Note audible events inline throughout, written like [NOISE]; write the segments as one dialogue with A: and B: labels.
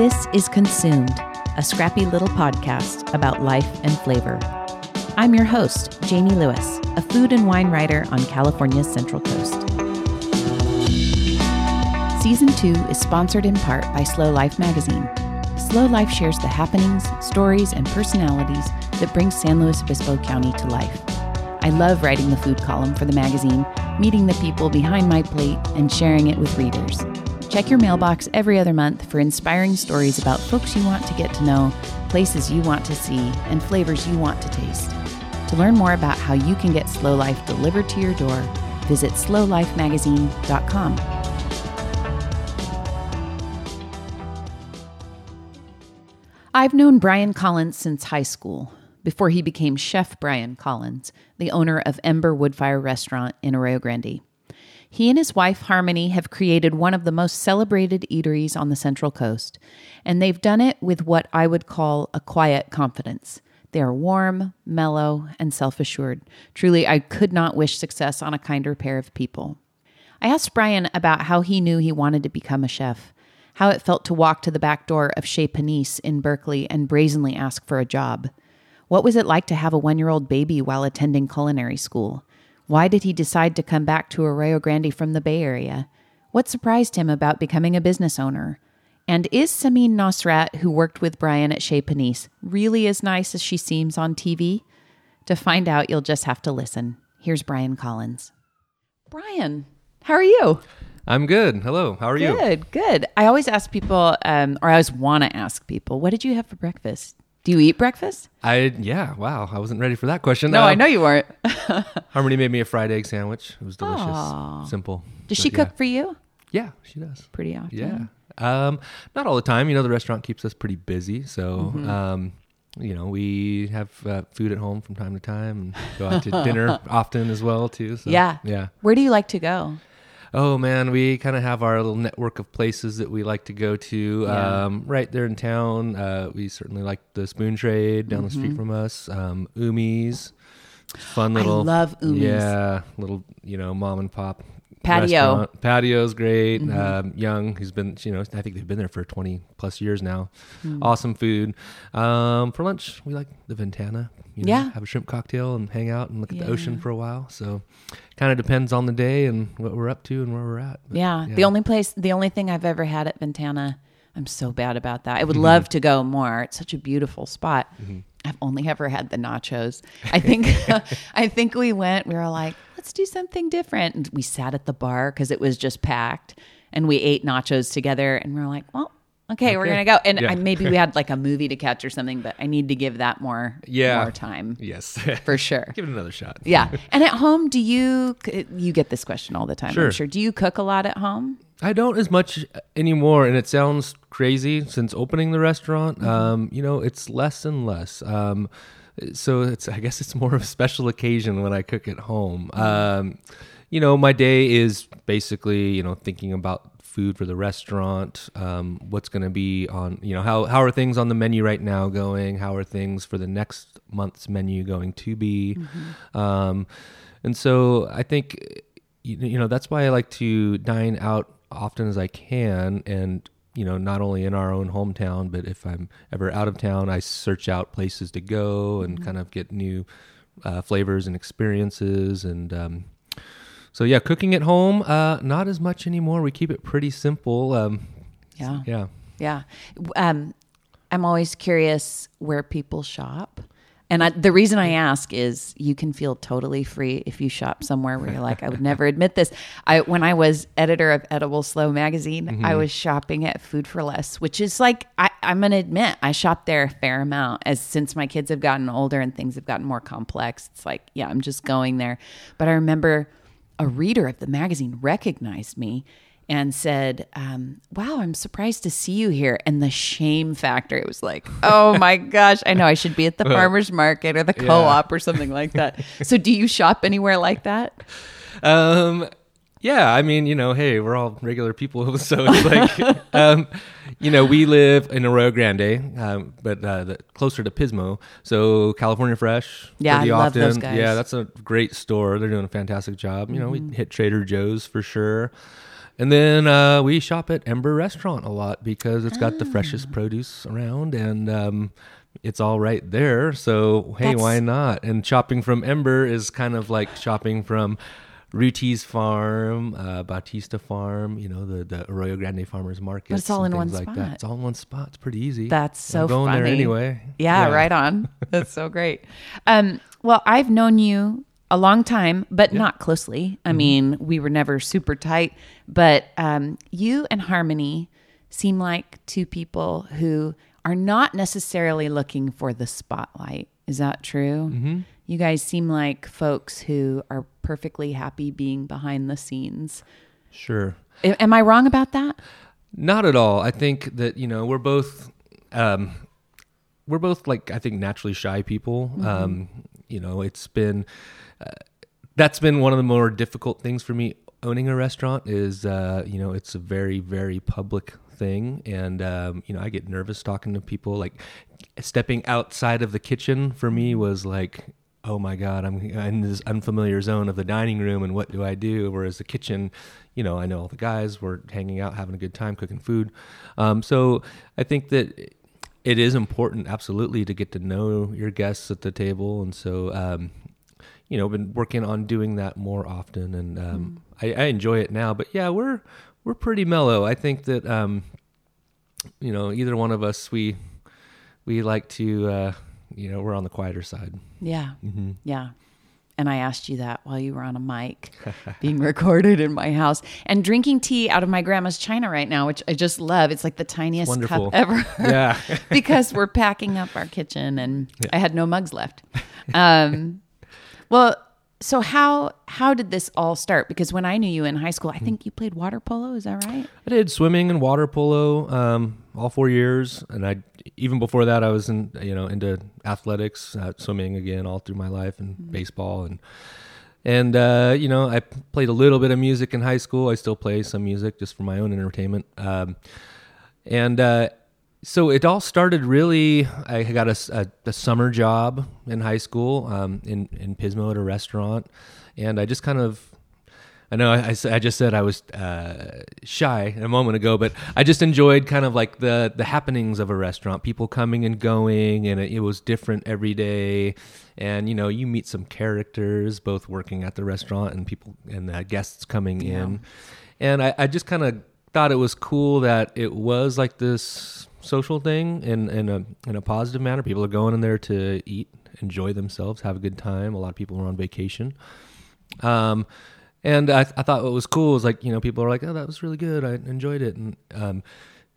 A: This is Consumed, a scrappy little podcast about life and flavor. I'm your host, Jamie Lewis, a food and wine writer on California's Central Coast. Season 2 is sponsored in part by Slow Life magazine. Slow Life shares the happenings, stories, and personalities that bring San Luis Obispo County to life. I love writing the food column for the magazine, meeting the people behind my plate, and sharing it with readers. Check your mailbox every other month for inspiring stories about folks you want to get to know, places you want to see, and flavors you want to taste. To learn more about how you can get Slow Life delivered to your door, visit slowlifemagazine.com. I've known Brian Collins since high school, before he became Chef Brian Collins, the owner of Ember Woodfire Restaurant in Arroyo Grande. He and his wife, Harmony, have created one of the most celebrated eateries on the Central Coast, and they've done it with what I would call a quiet confidence. They are warm, mellow, and self assured. Truly, I could not wish success on a kinder pair of people. I asked Brian about how he knew he wanted to become a chef, how it felt to walk to the back door of Chez Panisse in Berkeley and brazenly ask for a job. What was it like to have a one year old baby while attending culinary school? Why did he decide to come back to Arroyo Grande from the Bay Area? What surprised him about becoming a business owner? And is Samin Nosrat, who worked with Brian at Chez Panisse, really as nice as she seems on TV? To find out, you'll just have to listen. Here's Brian Collins. Brian, how are you?
B: I'm good. Hello. How are you?
A: Good, good. I always ask people, um, or I always want to ask people, what did you have for breakfast? Do you eat breakfast?
B: I yeah. Wow. I wasn't ready for that question.
A: No,
B: Uh,
A: I know you weren't. [LAUGHS]
B: Harmony made me a fried egg sandwich. It was delicious.
A: Aw.
B: Simple.
A: Does
B: But
A: she cook
B: Yeah.
A: for you?
B: yeah, she does.
A: Pretty often.
B: Yeah. Um, not all the time. You know, the restaurant keeps us pretty busy, so
A: Mm-hmm.
B: um, you know, we have uh, food at home from time to time, and go out to dinner [LAUGHS] often as well too. So,
A: Yeah.
B: Yeah.
A: Where do you like to go?
B: Oh man, we kind of have our little network of places that we like to go to.
A: Yeah.
B: Um, right there in town, uh, we certainly like the Spoon Trade down the
A: Mm-hmm.
B: street from us. Um, Umi's, fun little.
A: I love Umi's.
B: Yeah, little you know mom and pop
A: Patio. Mm-hmm.
B: Patio's great. Um, Young, who's been you know I think they've been there for twenty plus years now.
A: Mm.
B: Awesome food. Um, for lunch, we like the Ventana. You know,
A: Yeah.
B: have a shrimp cocktail and hang out and look at the ocean for a while. So, kind of depends on the day and what we're up to and where we're at. But,
A: Yeah. The only place, the only thing I've ever had at Ventana, I'm so bad about that. I would
B: Mm-hmm.
A: love to go more. It's such a beautiful spot. I've only ever had the nachos. [LAUGHS] I think, [LAUGHS] I think we went. We were like, let's do something different, and we sat at the bar because it was just packed, and we ate nachos together, and we are like, well. Okay, we're gonna go, and
B: Yeah.
A: I, maybe we [LAUGHS] had like a movie to catch or something, but I need to give that more,
B: Yeah.
A: more time
B: Yes. [LAUGHS]
A: for sure.
B: Give it another shot.
A: Yeah. [LAUGHS] And at home, do you you get this question all the time? I'm
B: Sure.
A: sure. Do you cook a lot at home?
B: I don't as much anymore, and it sounds crazy since opening the restaurant.
A: Mm-hmm.
B: Um, you know, it's less and less. Um, so it's I guess it's more of a special occasion when I cook at home.
A: Mm-hmm.
B: Um, you know, my day is basically you know thinking about food for the restaurant. Um, what's going to be on? You know, how how are things on the menu right now going? How are things for the next month's menu going to be?
A: Mm-hmm.
B: Um, and so I think you you know that's why I like to dine out often as I can and you know not only in our own hometown but if I'm ever out of town I search out places to go and kind of get new uh, flavors and experiences and um, so yeah cooking at home uh, not as much anymore we keep it pretty simple um,
A: Yeah.
B: yeah
A: Yeah. Um, I'm always curious where people shop. And I, the reason I ask is you can feel totally free if you shop somewhere where you're like, I would never admit this. I when I was editor of Edible SLO magazine, I was shopping at Food for Less, which is like I, I'm gonna admit I shop there a fair amount. As since my kids have gotten older and things have gotten more complex, it's like yeah, I'm just going there. But I remember a reader of the magazine recognized me and said, um, Wow, I'm surprised to see you here. And the shame factor, it was like, [LAUGHS] Oh my gosh, I know I should be at the [LAUGHS] farmer's market or the co op or something like that. So, do you shop anywhere like that? [LAUGHS]
B: Um, yeah, I mean, you know, hey, we're all regular people, [LAUGHS] so it's like, um, you know, we live in Arroyo Grande, um, but uh, the, closer to Pismo, so California Fresh.
A: Yeah,
B: pretty
A: I love those guys.
B: Yeah, that's a great store. They're doing a fantastic job. You know, we hit Trader Joe's for sure. And then uh, we shop at Ember Restaurant a lot because it's got the
A: Ah.
B: freshest produce around and um, it's all right there. So, hey,
A: That's-
B: why not? And shopping from Ember is kind of like shopping from Rutiz Farm, uh, Bautista Farm, you know, the, the Arroyo Grande Farmers Market.
A: it's all in one
B: like
A: spot.
B: That. It's all in one spot. It's pretty easy.
A: That's so
B: I'm going there anyway.
A: Yeah, right on. [LAUGHS] That's so great. Um, well, I've known you a long time, but not closely.
B: Mm-hmm.
A: I mean, we were never super tight, but um, you and Harmony seem like two people who are not necessarily looking for the spotlight. Is that true? Mm-hmm. You guys seem like folks who are perfectly happy being behind the scenes.
B: Sure.
A: Am I wrong about that?
B: Not at all. I think that you know we're both um, we're both like I think naturally shy people. Um, you know, it's been uh, that's been one of the more difficult things for me owning a restaurant is uh, you know it's a very very public thing and um, you know I get nervous talking to people like stepping outside of the kitchen for me was like oh my god i'm in this unfamiliar zone of the dining room and what do i do? Whereas the kitchen you know i know all the guys we're hanging out having a good time cooking food. Um, so i think that it is important absolutely to get to know your guests at the table. And so um, you know been working on doing that more often and um, I, I enjoy it now. But yeah we're we're pretty mellow. I think that um, you know either one of us we we like to uh, you know we're on the quieter side
A: Yeah.
B: Mm-hmm.
A: Yeah. And I asked you that while you were on a mic [LAUGHS] being recorded in my house and drinking tea out of my grandma's china right now, which I just love. It's like the tiniest
B: wonderful.
A: cup ever.
B: yeah [LAUGHS]
A: because we're packing up our kitchen and I had no mugs left. Um, well, so how how did this all start? Because when I knew you in high school, I think you played water polo. Is that right?
B: I did swimming and water polo um, all four years, and I even before that I was in you know into athletics, uh, swimming again all through my life, and baseball and and uh, you know I played a little bit of music in high school. I still play some music just for my own entertainment, um, and uh, so it all started really. I got a summer job in high school um, in in Pismo at a restaurant, and I just kind of I know I just said I was uh, shy a moment ago, but I just enjoyed kind of like the the happenings of a restaurant, people coming and going, and it, it was different every day. And you know, you meet some characters both working at the restaurant and people and uh, guests coming in, and I, I just kind of thought it was cool that it was like this social thing in in a in a positive manner. People are going in there to eat, enjoy themselves, have a good time. A lot of people are on vacation. Um, and I, I thought what was cool was like, you know, people are like, oh, that was really good. I enjoyed it. And um,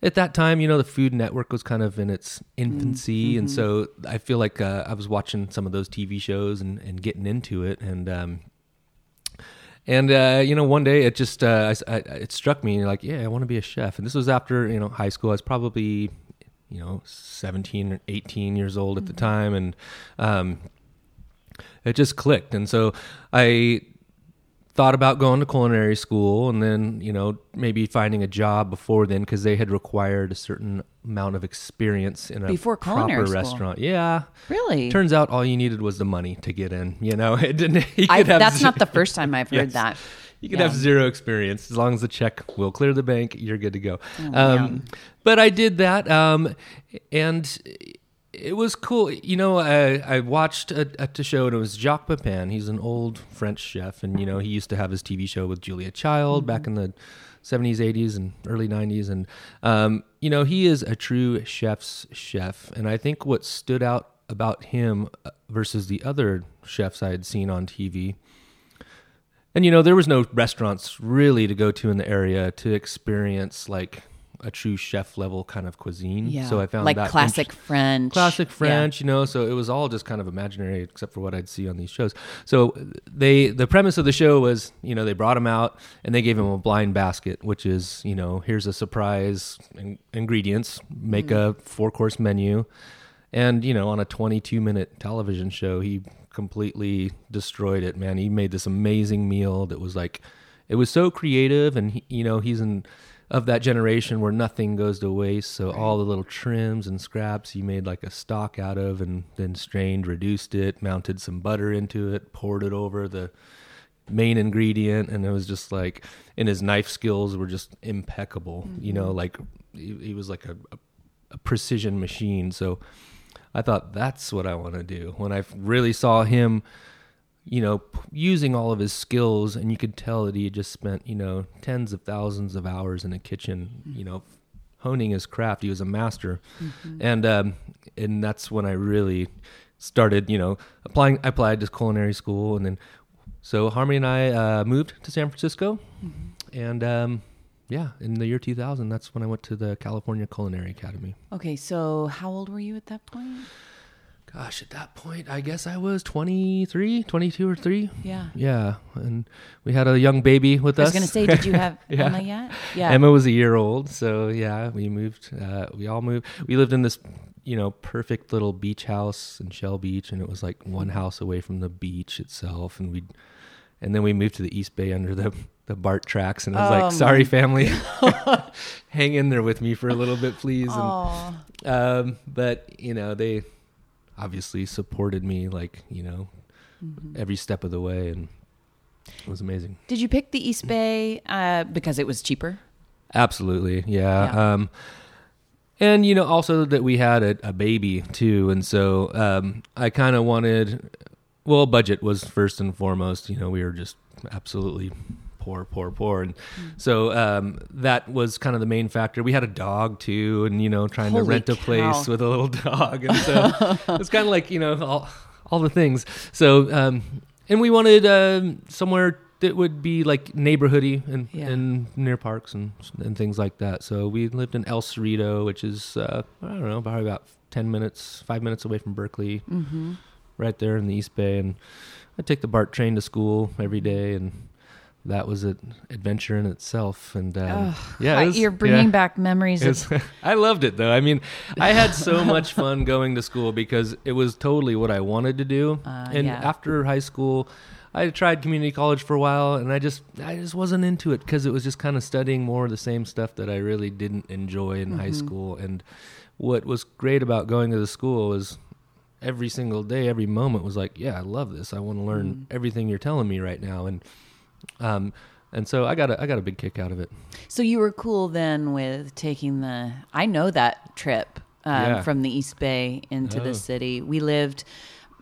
B: at that time, you know, the Food Network was kind of in its infancy. And so I feel like uh, I was watching some of those TV shows and, and getting into it. And, um, and uh, you know, one day it just uh, I I- it struck me like, yeah, I want to be a chef. And this was after you know high school. I was probably you know 17 or 18 years old at the time, and um, it just clicked. And so I thought about going to culinary school and then you know maybe finding a job before then because they had required a certain amount of experience in a
A: Before
B: proper
A: school?
B: restaurant yeah
A: Really?
B: turns out all you needed was the money to get in you know [LAUGHS] it didn't you
A: I, that's not the first time I've heard [LAUGHS]
B: Yes.
A: that.
B: you could
A: Yeah.
B: have zero experience as long as the check will clear the bank. You're good to go.
A: Oh,
B: um, but I did that, um, and it was cool. You know, I, I watched a, a show, and it was Jacques Pepin. He's an old French chef, and you know he used to have his TV show with Julia Child back in the. 70s, 80s, and early 90s. And, um, you know, he is a true chef's chef. And I think what stood out about him uh, versus the other chefs I had seen on TV and you know, there was no restaurants really to go to in the area to experience like a true chef level kind of cuisine.
A: Yeah.
B: So I found
A: like
B: that
A: classic
B: int-
A: French.
B: classic
A: Yeah.
B: French, you know. So it was all just kind of imaginary, except for what I'd see on these shows. So they, the premise of the show was, you know, they brought him out and they gave him a blind basket, which is, you know, here's a surprise in- ingredients, make a mm. four course menu, and you know, on a 22 minute television show, he completely destroyed it. Man, he made this amazing meal that was like, it was so creative, and he, you know, he's in of that generation where nothing goes to waste. So all the little trims and scraps he made like a stock out of, and then strained, reduced it, mounted some butter into it, poured it over the main ingredient, and it was just like, and his knife skills were just impeccable. You know, mm-hmm. like he, he was like a, a, a precision machine. So I thought that's what I want to do. When I really saw him, you know, p- using all of his skills, and you could tell that he had just spent, you know, tens of thousands of hours in a kitchen, you know, honing his craft. He was a master, and um, and that's when I really started, you know, applying. I applied to culinary school, and then so Harmony and I uh, moved to San Francisco, and um, yeah, in the year 2000, that's when I went to the California Culinary Academy.
A: Okay, so how old were you at that point?
B: Gosh, at that point, I guess I was 23, 22 or 3.
A: Yeah.
B: Yeah, and we had a young baby with us.
A: I was going to say, did you have [LAUGHS]
B: Yeah.
A: Emma yet? Yeah.
B: Emma was a year old, so yeah, we moved. Uh, we all moved. We lived in this, you know, perfect little beach house in Shell Beach, and it was like one house away from the beach itself. And we, and then we moved to the East Bay under the the BART tracks, and I was
A: Oh,
B: like, "Sorry, family, [LAUGHS] hang in there with me for a little bit, please." And,
A: Oh,
B: um, but you know, they obviously supported me, like you know,
A: Mm-hmm.
B: every step of the way, and it was amazing.
A: did you pick the East Bay uh, because it was cheaper?
B: Absolutely, yeah.
A: Yeah.
B: Um, and you know, also that we had a, a baby too, and so um, I kind of wanted. Well, budget was first and foremost. You know, we were just absolutely poor, poor, poor, and
A: Mm.
B: so um, that was kind of the main factor. We had a dog too, and you know, trying to
A: Holy
B: rent a place with a little [LAUGHS] dog, and so [LAUGHS] it's kind of like you know all all the things. So, um, and we wanted um, somewhere that would be like neighborhoody and,
A: Yeah.
B: and near parks and and things like that. So we lived in El Cerrito, which is uh, I don't know, probably about ten minutes, five minutes away from Berkeley,
A: Mm-hmm.
B: right there in the East Bay. And I take the BART train to school every day, and that was an adventure in itself. And um, yeah, it was-
A: you're bringing
B: yeah.
A: back memories of [LAUGHS]
B: I loved it though. I mean, I had so [LAUGHS] much fun going to school because it was totally what I wanted to do.
A: Uh,
B: and
A: yeah.
B: after high school, I tried community college for a while, and I just I just wasn't into it because it was just kind of studying more of the same stuff that I really didn't enjoy in high
A: Mm-hmm.
B: school. And what was great about going to the school was every single day, every moment was like, yeah, I love this. I want to learn
A: Mm-hmm.
B: everything you're telling me right now, and um, and so I got a I got a big kick out of it.
A: So you were cool then with taking the. I know that trip um,
B: Yeah.
A: from the East Bay into
B: Oh.
A: the city. We lived.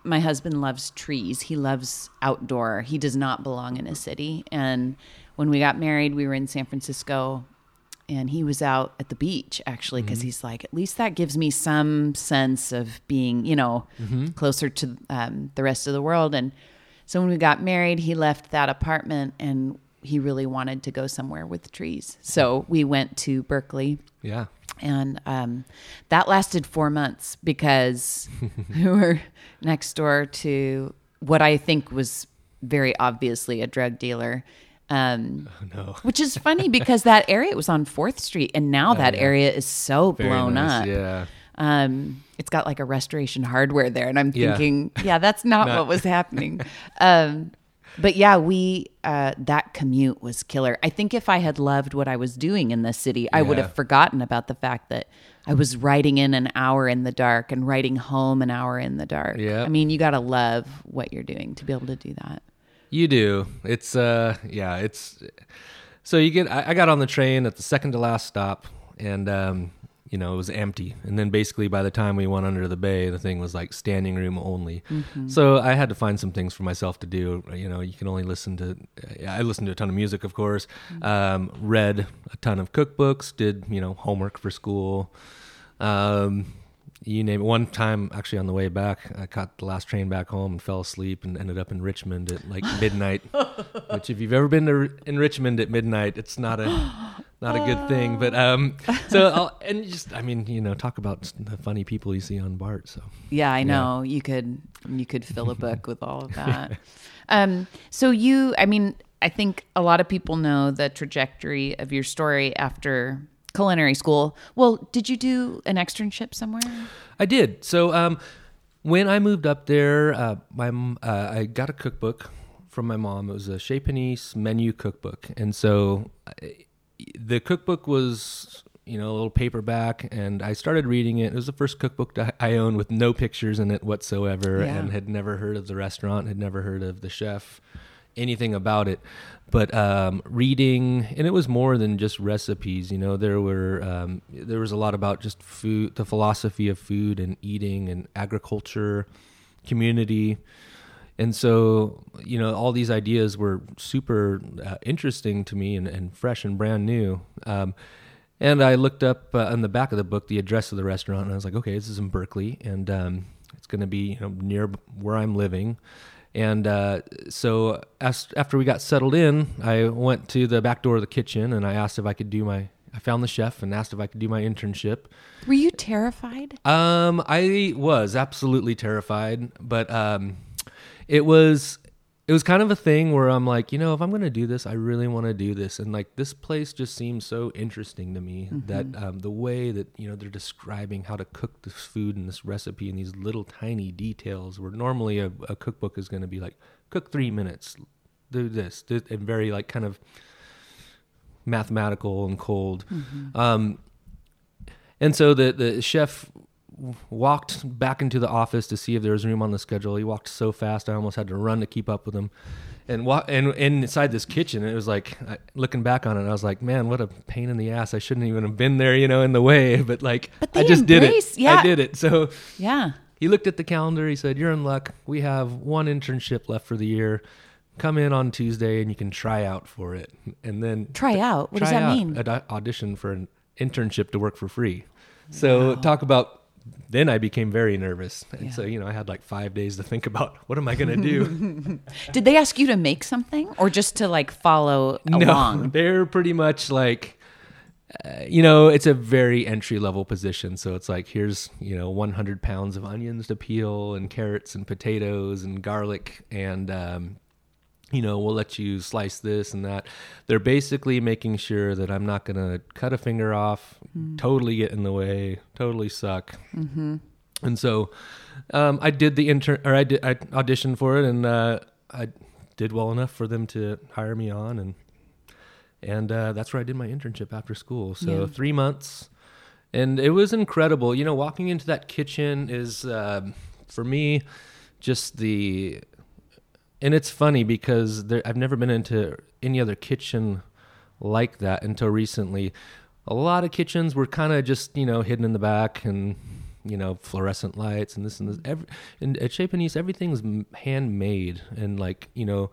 A: My husband loves trees. He loves outdoor. He does not belong in a city. And when we got married, we were in San Francisco, and he was out at the beach actually because he's like, at least that gives me some sense of being, you know, closer to um, the rest of the world. And so when we got married, he left that apartment and he really wanted to go somewhere with trees. So we went to Berkeley
B: Yeah.
A: and um, that lasted four months because [LAUGHS] we were next door to what I think was very obviously a drug dealer. Um,
B: Oh, no.
A: which is funny because that area was on Fourth Street, and now [LAUGHS] that
B: Oh, yeah.
A: area is so
B: Very
A: blown
B: nice,
A: up.
B: Yeah.
A: Um, it's got like a restoration hardware there, and I'm
B: Yeah.
A: thinking, yeah, that's not,
B: Not-
A: what was [LAUGHS] happening. um, but yeah, we uh, that commute was killer. I think if I had loved what I was doing in the city, I would have forgotten about the fact that I was riding in an hour in the dark and riding home an hour in the dark.
B: Yeah.
A: I mean, you got to love what you're doing to be able to do that.
B: You do. It's uh yeah, it's so you get I, I got on the train at the second to last stop and um you know, it was empty. And then basically by the time we went under the bay, the thing was like standing room only. So I had to find some things for myself to do. You know, you can only listen to I listened to a ton of music, of course. Um read a ton of cookbooks, did, you know, homework for school. Um you name it. One time, actually, on the way back, I caught the last train back home and fell asleep and ended up in Richmond at like [LAUGHS] midnight. which, if you've ever been to in Richmond at midnight, it's not a not a good thing. But um, so [LAUGHS] I'll, and just I mean, you know, talk about the funny people you see on BART. So
A: Yeah, I know. You could you could fill a book with all of [LAUGHS] that. Um, so you, I mean, I think a lot of people know the trajectory of your story after culinary school. Well, did you do an externship somewhere?
B: I did. So um, when I moved up there, uh, my uh, I got a cookbook from my mom. It was a Chez Panisse menu cookbook, and so I, the cookbook was you know a little paperback, and I started reading it. It was the first cookbook I owned with no pictures in it whatsoever,
A: Yeah.
B: and had never heard of the restaurant, had never heard of the chef. anything about it. But um, reading, and it was more than just recipes. You know, there were um, there was a lot about just food, the philosophy of food and eating and agriculture, community, and so you know all these ideas were super uh, interesting to me and, and fresh and brand new. Um, and I looked up uh, on the back of the book the address of the restaurant, and I was like, okay, this is in Berkeley, and um, it's going to be you know, near where I'm living. And uh, so as, after we got settled in, I went to the back door of the kitchen and I asked if I could do my. I found the chef and asked if I could do my internship.
A: Were you terrified?
B: Um, I was absolutely terrified, but um, it was it was kind of a thing where I'm like, you know, if I'm going to do this, I really want to do this. And like this place just seems so interesting to me mm-hmm. that um, the way that, you know, they're describing how to cook this food and this recipe and these little tiny details where normally a, a cookbook is going to be like, cook three minutes, do this, do, and very like kind of mathematical and cold. Mm-hmm. Um, and so the, the chef walked back into the office to see if there was room on the schedule. He walked so fast, I almost had to run to keep up with him. And wa- and, and inside this kitchen, it was like looking back on it, I was like, man, what a pain in the ass! I shouldn't even have been there, you know, in the way. [LAUGHS] But like,
A: but
B: I just
A: embrace,
B: did it. Yeah. I did it. So
A: yeah,
B: he looked at the calendar. He said, "You're in luck. We have one internship left for the year. Come in on Tuesday, and you can try out for it. And then
A: try out. What does that mean?
B: Ad- audition for an internship to work for free. So wow. talk about then I became very nervous. And yeah. so, you know, I had like five days to think about what am I going to do? [LAUGHS]
A: Did they ask you to make something or just to like follow [LAUGHS] along?
B: No, they're pretty much like, uh, you know, it's a very entry level position. So it's like, here's, you know, 100 pounds of onions to peel and carrots and potatoes and garlic and um, you know, we'll let you slice this and that. They're basically making sure that I'm not going to cut a finger off, mm. totally get in the way, totally suck. Mm-hmm. And so um, I did the intern, or I did I auditioned for it, and uh, I did well enough for them to hire me on, and and uh, that's where I did my internship after school. So yeah. three months, and it was incredible. You know, walking into that kitchen is uh, for me just the and it's funny because there, I've never been into any other kitchen like that until recently. A lot of kitchens were kind of just you know hidden in the back and you know fluorescent lights and this and this. Every, and at Chez Panisse, everything's handmade and like you know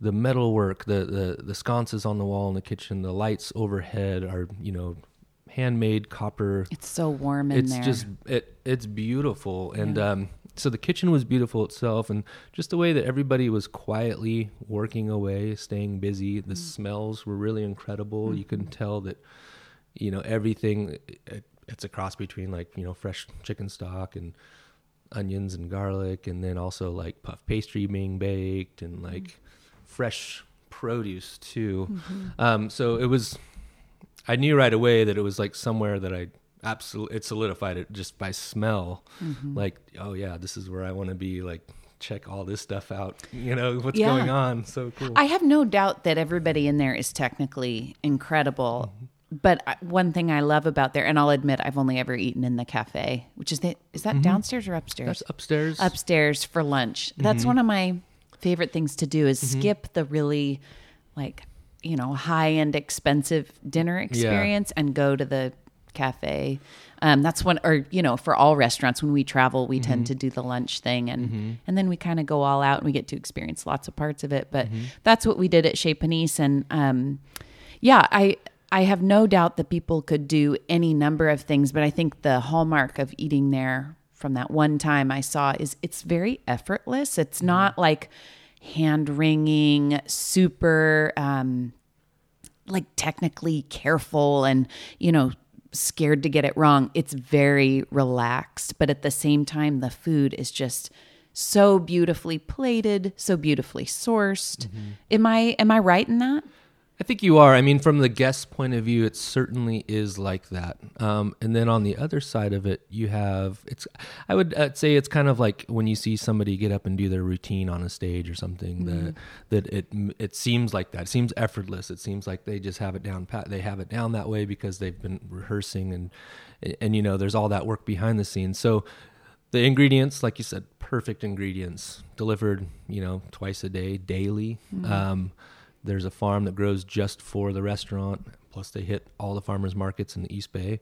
B: the metal work, the the the sconces on the wall in the kitchen, the lights overhead are you know handmade copper.
A: It's so warm in
B: it's
A: there.
B: It's just it it's beautiful and yeah. um so the kitchen was beautiful itself and just the way that everybody was quietly working away staying busy the mm. smells were really incredible mm. you can tell that you know everything it, it's a cross between like you know fresh chicken stock and onions and garlic and then also like puff pastry being baked and like mm. fresh produce too mm-hmm. um, so it was i knew right away that it was like somewhere that i absolutely it solidified it just by smell mm-hmm. like oh yeah this is where i want to be like check all this stuff out you know what's yeah. going on so cool
A: i have no doubt that everybody in there is technically incredible mm-hmm. but one thing i love about there and i'll admit i've only ever eaten in the cafe which is that is that mm-hmm. downstairs or upstairs
B: that's upstairs
A: upstairs for lunch that's mm-hmm. one of my favorite things to do is mm-hmm. skip the really like you know high end expensive dinner experience yeah. and go to the cafe. Um, that's when, or you know, for all restaurants, when we travel, we mm-hmm. tend to do the lunch thing, and mm-hmm. and then we kind of go all out and we get to experience lots of parts of it. But mm-hmm. that's what we did at Chez Panisse, and um, yeah, I I have no doubt that people could do any number of things, but I think the hallmark of eating there from that one time I saw is it's very effortless. It's mm-hmm. not like hand wringing, super. Um, like technically careful and you know scared to get it wrong. It's very relaxed, but at the same time, the food is just so beautifully plated, so beautifully sourced. Mm-hmm. Am I am I right in that?
B: I think you are. I mean, from the guest point of view, it certainly is like that. Um, and then on the other side of it, you have it's. I would uh, say it's kind of like when you see somebody get up and do their routine on a stage or something. Mm-hmm. That that it it seems like that. It seems effortless. It seems like they just have it down pat. They have it down that way because they've been rehearsing and and you know there's all that work behind the scenes. So the ingredients, like you said, perfect ingredients delivered, you know, twice a day, daily. Um, there's a farm that grows just for the restaurant. Plus, they hit all the farmers markets in the East Bay.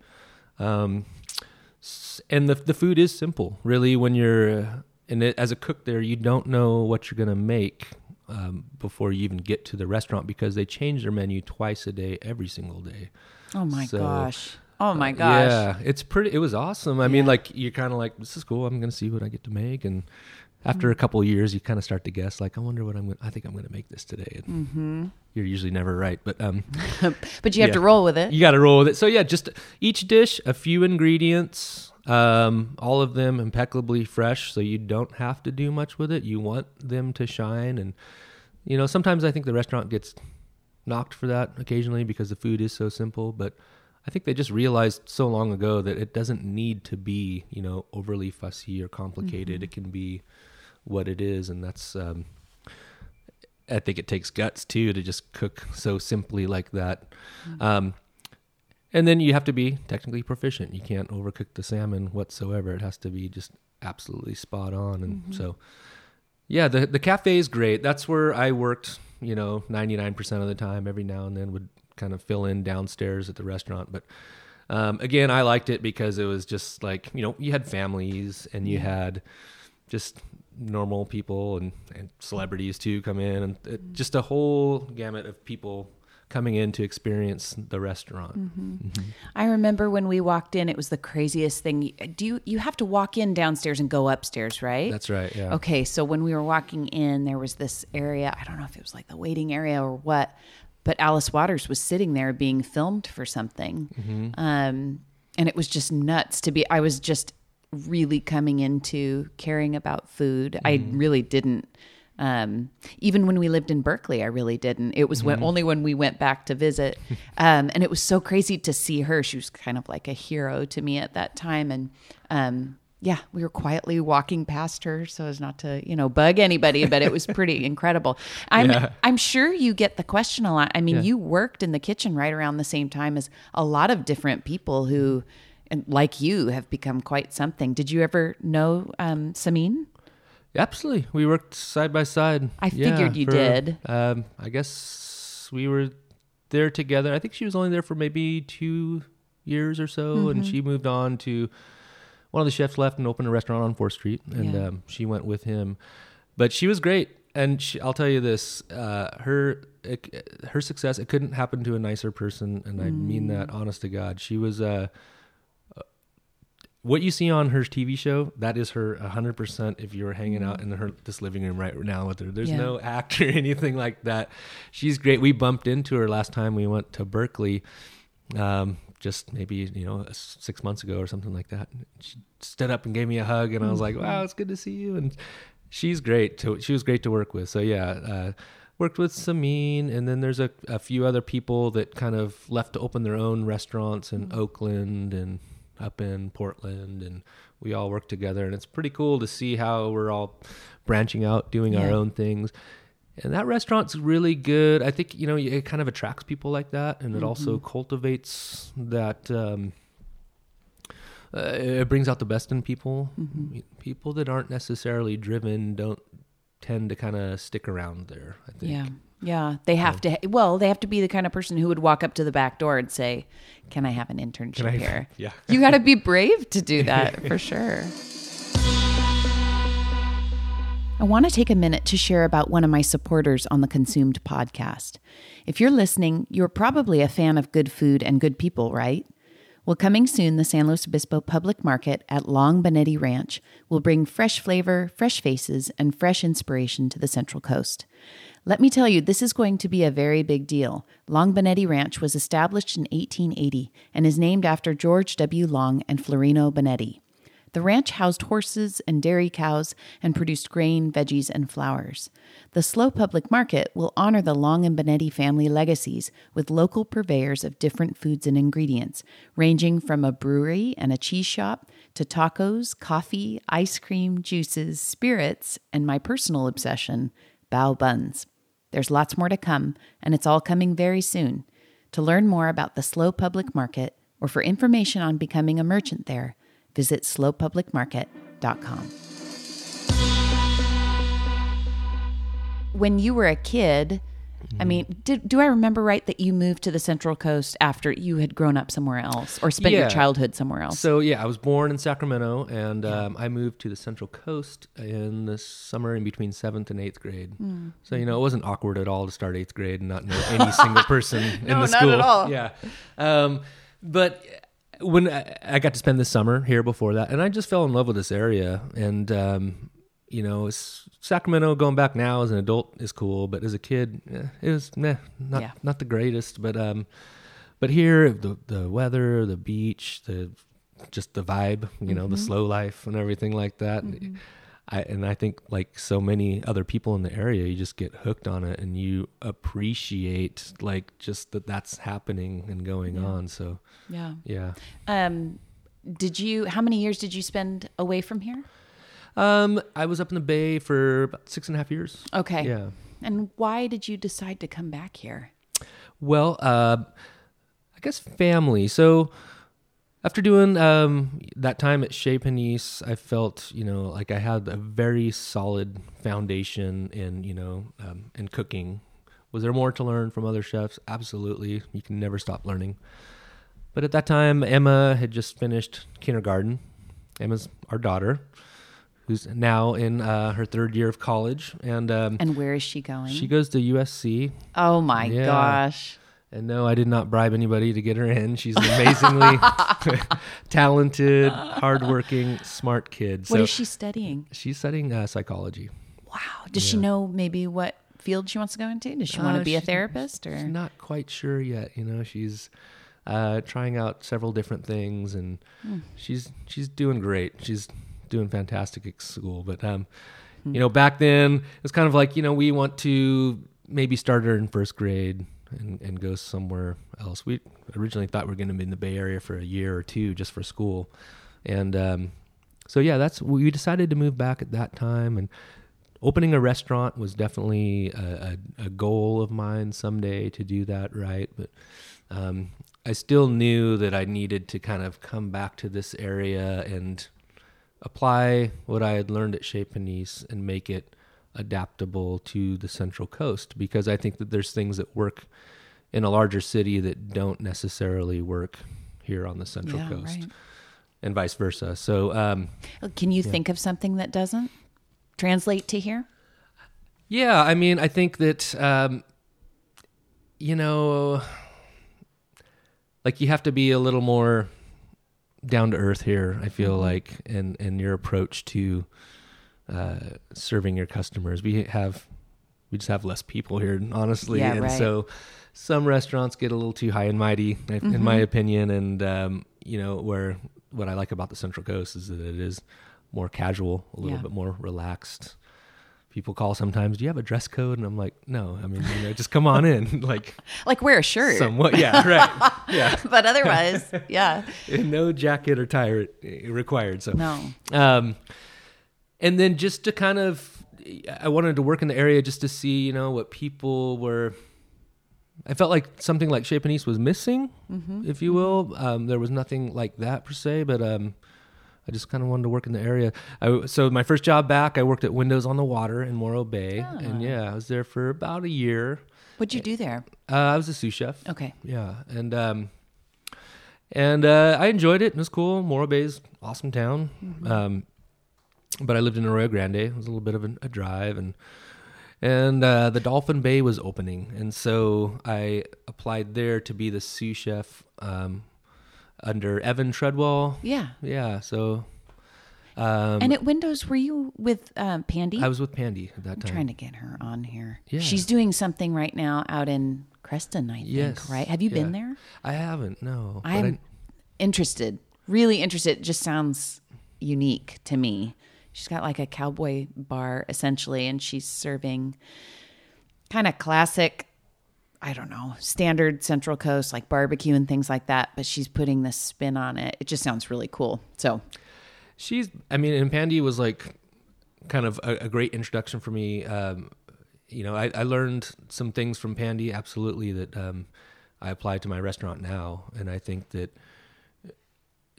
B: Um, and the the food is simple, really. When you're and it, as a cook there, you don't know what you're gonna make um, before you even get to the restaurant because they change their menu twice a day, every single day.
A: Oh my
B: So,
A: gosh. Oh my gosh.
B: Yeah, it's pretty. It was awesome. I mean, like you're kind of like, this is cool. I'm gonna see what I get to make, and after
A: Mm-hmm.
B: a couple of years, you kind of start to guess. Like, I wonder what I'm. gonna I think I'm gonna make this today. And
A: Mm-hmm.
B: You're usually never right, but um, [LAUGHS]
A: But you have
B: Yeah.
A: to roll with it.
B: you got to roll with it. So yeah, just each dish, a few ingredients, um, all of them impeccably fresh. So you don't have to do much with it. You want them to shine, and you know sometimes I think the restaurant gets knocked for that occasionally because the food is so simple, but. I think they just realized so long ago that it doesn't need to be, you know, overly fussy or complicated. It can be what it is, and that's. Um, I think it takes guts too to just cook so simply like that. Um, and then you have to be technically proficient. You can't overcook the salmon whatsoever. It has to be just absolutely spot on. And so, yeah, the the cafe is great. That's where I worked. You know, ninety nine percent of the time. Every now and then would kind of fill in downstairs at the restaurant, but. Um, again, I liked it because it was just like you know you had families and you had just normal people and, and celebrities too come in and it, mm-hmm. just a whole gamut of people coming in to experience the restaurant. Mm-hmm. Mm-hmm.
A: I remember when we walked in, it was the craziest thing. Do you you have to walk in downstairs and go upstairs, right?
B: That's right. Yeah.
A: Okay, so when we were walking in, there was this area. I don't know if it was like the waiting area or what, but Alice Waters was sitting there being filmed for something, um, and it was just nuts to be. I was just really coming into caring about food. I really didn't. Um, even when we lived in Berkeley, I really didn't. It was when, only when we went back to visit, [LAUGHS] um, and it was so crazy to see her. She was kind of like a hero to me at that time, and um, yeah, we were quietly walking past her so as not to, you know, bug anybody, but it was pretty [LAUGHS] incredible. I'm
B: Yeah.
A: I'm sure you get the question a lot. I mean,
B: Yeah.
A: you worked in the kitchen right around the same time as a lot of different people who and like you have become quite something. Did you ever know um Samin?
B: Absolutely. We worked side by side.
A: I figured you did.
B: Um, I guess we were there together. I think she was only there for maybe two years or so, and
A: Mm-hmm.
B: she moved on to one of the chefs left and opened a restaurant on Fourth Street, and
A: Yeah.
B: um, she went with him. But she was great, and she, I'll tell you this: uh, her it, her success it couldn't happen to a nicer person, and I mean
A: Mm.
B: that honest to God. She was uh, what you see on her TV show, that is her 100% if you were hanging out in her this living room right now with her. There's
A: Yeah.
B: no act or [LAUGHS] anything like that. She's great. We bumped into her last time we went to Berkeley, um, just maybe, you know, six months ago or something like that. She stood up and gave me a hug, and I was like, wow, it's good to see you. And she's great. To, she was great to work with. So, yeah. Uh, worked with Samin, and then there's a, a few other people that kind of left to open their own restaurants in Oakland and up in Portland, and we all work together. And it's pretty cool to see how we're all branching out, doing our own things. And that restaurant's really good. I think you know it kind of attracts people like that, and it also cultivates that. Um, uh, it brings out the best in people. People that aren't necessarily driven don't tend to kind of stick around there. I think.
A: Yeah. Yeah, they have oh. to. Well, they have to be the kind of person who would walk up to the back door and say, "Can I have an internship
B: I-
A: here?" [LAUGHS]
B: yeah.
A: you got to be brave to do that [LAUGHS] for sure. I want to take a minute to share about one of my supporters on the Consumed podcast. If you're listening, you're probably a fan of good food and good people, right? Well, coming soon, the San Luis Obispo Public Market at Long Bonetti Ranch will bring fresh flavor, fresh faces, and fresh inspiration to the Central Coast. Let me tell you, this is going to be a very big deal. Long Bonetti Ranch was established in 1880 and is named after George W. Long and Florino Bonetti. The ranch housed horses and dairy cows and produced grain, veggies, and flowers. The SLO Public Market will honor the Long and Bonetti family legacies with local purveyors of different foods and ingredients, ranging from a brewery and a cheese shop to tacos, coffee, ice cream, juices, spirits, and my personal obsession, bao buns. There's lots more to come, and it's all coming very soon. To learn more about the SLO Public Market or for information on becoming a merchant there, visit slowpublicmarket.com. When you were a kid, I mean, did, do I remember right that you moved to the Central Coast after you had grown up somewhere else or spent
B: Yeah.
A: your childhood somewhere else?
B: So yeah, I was born in Sacramento, and um, I moved to the Central Coast in the summer in between seventh and eighth grade.
A: Hmm.
B: So you know, it wasn't awkward at all to start eighth grade and not know any [LAUGHS] single person in
A: No,
B: the
A: not
B: school.
A: at all.
B: Yeah, um, but when I, I got to spend the summer here before that, and I just fell in love with this area, and um, you know, it's, Sacramento going back now as an adult is cool, but as a kid, eh, it was meh, not
A: Yeah.
B: not the greatest, but um, but here the the weather, the beach, the just the vibe, you know, the slow life and everything like that. I and I think like so many other people in the area, you just get hooked on it and you appreciate like just that that's happening and going on. So
A: yeah.
B: yeah.
A: Um, did you? How many years did you spend away from here?
B: Um, I was up in the Bay for about six and a half years.
A: Okay.
B: Yeah.
A: And why did you decide to come back here?
B: Well, uh, I guess family. So after doing um, that time at Chez Panisse, I felt you know like I had a very solid foundation in you know um, in cooking. Was there more to learn from other chefs? Absolutely. You can never stop learning. But at that time, Emma had just finished kindergarten. Emma's our daughter, who's now in uh, her third year of college, and um,
A: And where is she going?
B: she goes to USC.
A: oh my
B: Yeah.
A: gosh.
B: And no, I did not bribe anybody to get her in. She's an amazingly [LAUGHS] talented, hardworking, smart kid.
A: What
B: so
A: is she studying?
B: she's studying uh, psychology.
A: Wow. Does she know maybe what field she wants to go into? Does she want to
B: Uh,
A: be a therapist
B: She's
A: or?
B: not quite sure yet. You know, she's uh, trying out several different things, and
A: Hmm.
B: she's she's doing great. She's doing fantastic at school. But um,
A: Hmm.
B: you know, back then it's kind of like you know we want to maybe start her in first grade and, and go somewhere else. We originally thought we were going to be in the Bay Area for a year or two just for school, and um, so yeah, that's we decided to move back at that time and. Opening a restaurant was definitely a, a, a goal of mine someday to do that right, but um, I still knew that I needed to kind of come back to this area and apply what I had learned at Chez Panisse and make it adaptable to the Central Coast because I think that there's things that work in a larger city that don't necessarily work here on the Central
A: Yeah,
B: Coast
A: right.
B: and vice versa. So, um,
A: Can you think of something that doesn't translate to here?
B: Yeah, I mean, I think that um, you know, like you have to be a little more down to earth here. I feel
A: Mm-hmm.
B: like, and and your approach to uh, serving your customers. We have we just have less people here, honestly,
A: Yeah,
B: and
A: right.
B: so some restaurants get a little too high and mighty, in
A: Mm-hmm.
B: my opinion. And um, you know, where what I like about the Central Coast is that it is more casual, a little
A: Yeah.
B: bit more relaxed people call sometimes do you have a dress code? And i'm like no i mean you know just come on in. [LAUGHS] Like
A: Like wear a shirt.
B: somewhat yeah right yeah. [LAUGHS]
A: But otherwise, [LAUGHS] yeah.
B: No jacket or tie required so.
A: No.
B: um and then just to kind of i wanted to work in the area just to see you know what people were i felt like something like Chez Panisse was missing if you will. Um there was nothing like that per se but um I just kind of wanted to work in the area. I, so my first job back, I worked at Windows on the Water in Morro Bay, and yeah, I was there for about a year.
A: What'd you do there?
B: Uh, I was a sous chef.
A: Okay.
B: Yeah, and um, and uh, I enjoyed it. It was cool. Morro Bay's awesome town. Um, but I lived in Arroyo Grande. It was a little bit of a, a drive, and and uh, the Dolphin Bay was opening, and so I applied there to be the sous chef um, under Evan Treadwell.
A: Yeah.
B: Yeah, so um,
A: And at Windows, were you with um, Pandy?
B: I was with Pandy at that
A: I'm
B: time.
A: trying to get her on here.
B: Yeah.
A: She's doing something right now out in Creston, I think,
B: Yes,
A: right? Have you been there?
B: I haven't. No,
A: I'm interested, really interested. It just sounds unique to me. She's got like a cowboy bar essentially, and she's serving kind of classic, I don't know, standard Central Coast, like barbecue and things like that. But she's putting this spin on it. It just sounds really cool. So,
B: she's i mean and pandy was like kind of a, a great introduction for me um, you know I, I learned some things from pandy absolutely that um, i apply to my restaurant now and i think that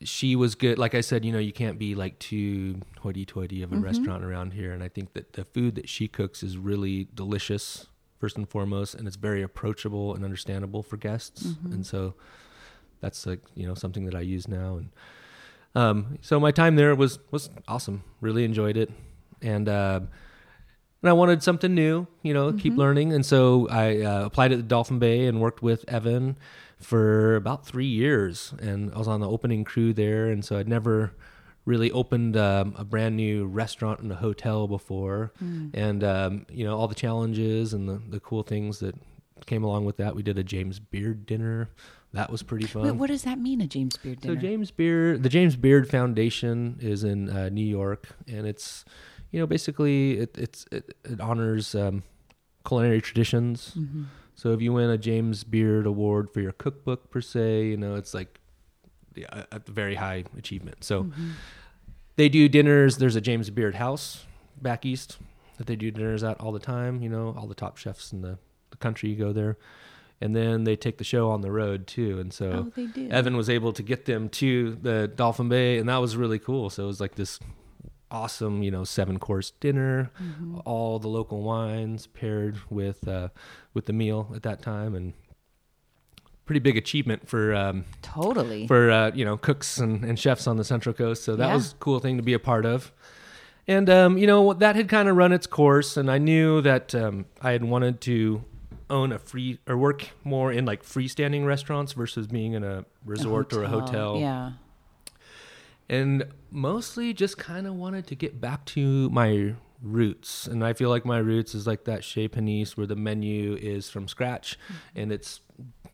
B: she was good. Like I said, you know, you can't be like too hoity-toity of a restaurant around here, and I think that the food that she cooks is really delicious first and foremost, and it's very approachable and understandable for guests, and so that's like you know something that I use now, and um, so my time there was was awesome. Really enjoyed it, and. Uh, and I wanted something new, you know, keep learning. And so I uh, applied at the Dolphin Bay and worked with Evan for about three years. And I was on the opening crew there. And so I'd never really opened um, a brand new restaurant and a hotel before. And, um, you know, all the challenges and the, the cool things that came along with that. We did a James Beard dinner. That was pretty fun.
A: Wait, what does that mean, a James Beard dinner? So?
B: James Beard, the James Beard Foundation is in uh, New York, and it's, you know, basically it it's it, it honors um, culinary traditions.
A: Mm-hmm.
B: So if you win a James Beard Award for your cookbook per se, you know, it's like a, a very high achievement. So
A: Mm-hmm.
B: they do dinners. There's a James Beard House back east that they do dinners at all the time. You know, all the top chefs in the, the country go there. And then they take the show on the road too. And so
A: Oh.
B: Evan was able to get them to the Dolphin Bay, and that was really cool. So it was like this awesome, you know, seven course dinner,
A: Mm-hmm.
B: all the local wines paired with uh, with the meal at that time, and pretty big achievement for um,
A: Totally.
B: for uh, you know cooks and, and chefs on the Central Coast. So that
A: Yeah.
B: was a cool thing to be a part of. And um, you know that had kind of run its course, and I knew that um, I had wanted to own a free or work more in like freestanding restaurants versus being in a resort or a hotel.
A: Yeah.
B: And mostly just kind of wanted to get back to my roots. And I feel like my roots is like that Chez Panisse where the menu is from scratch and it's,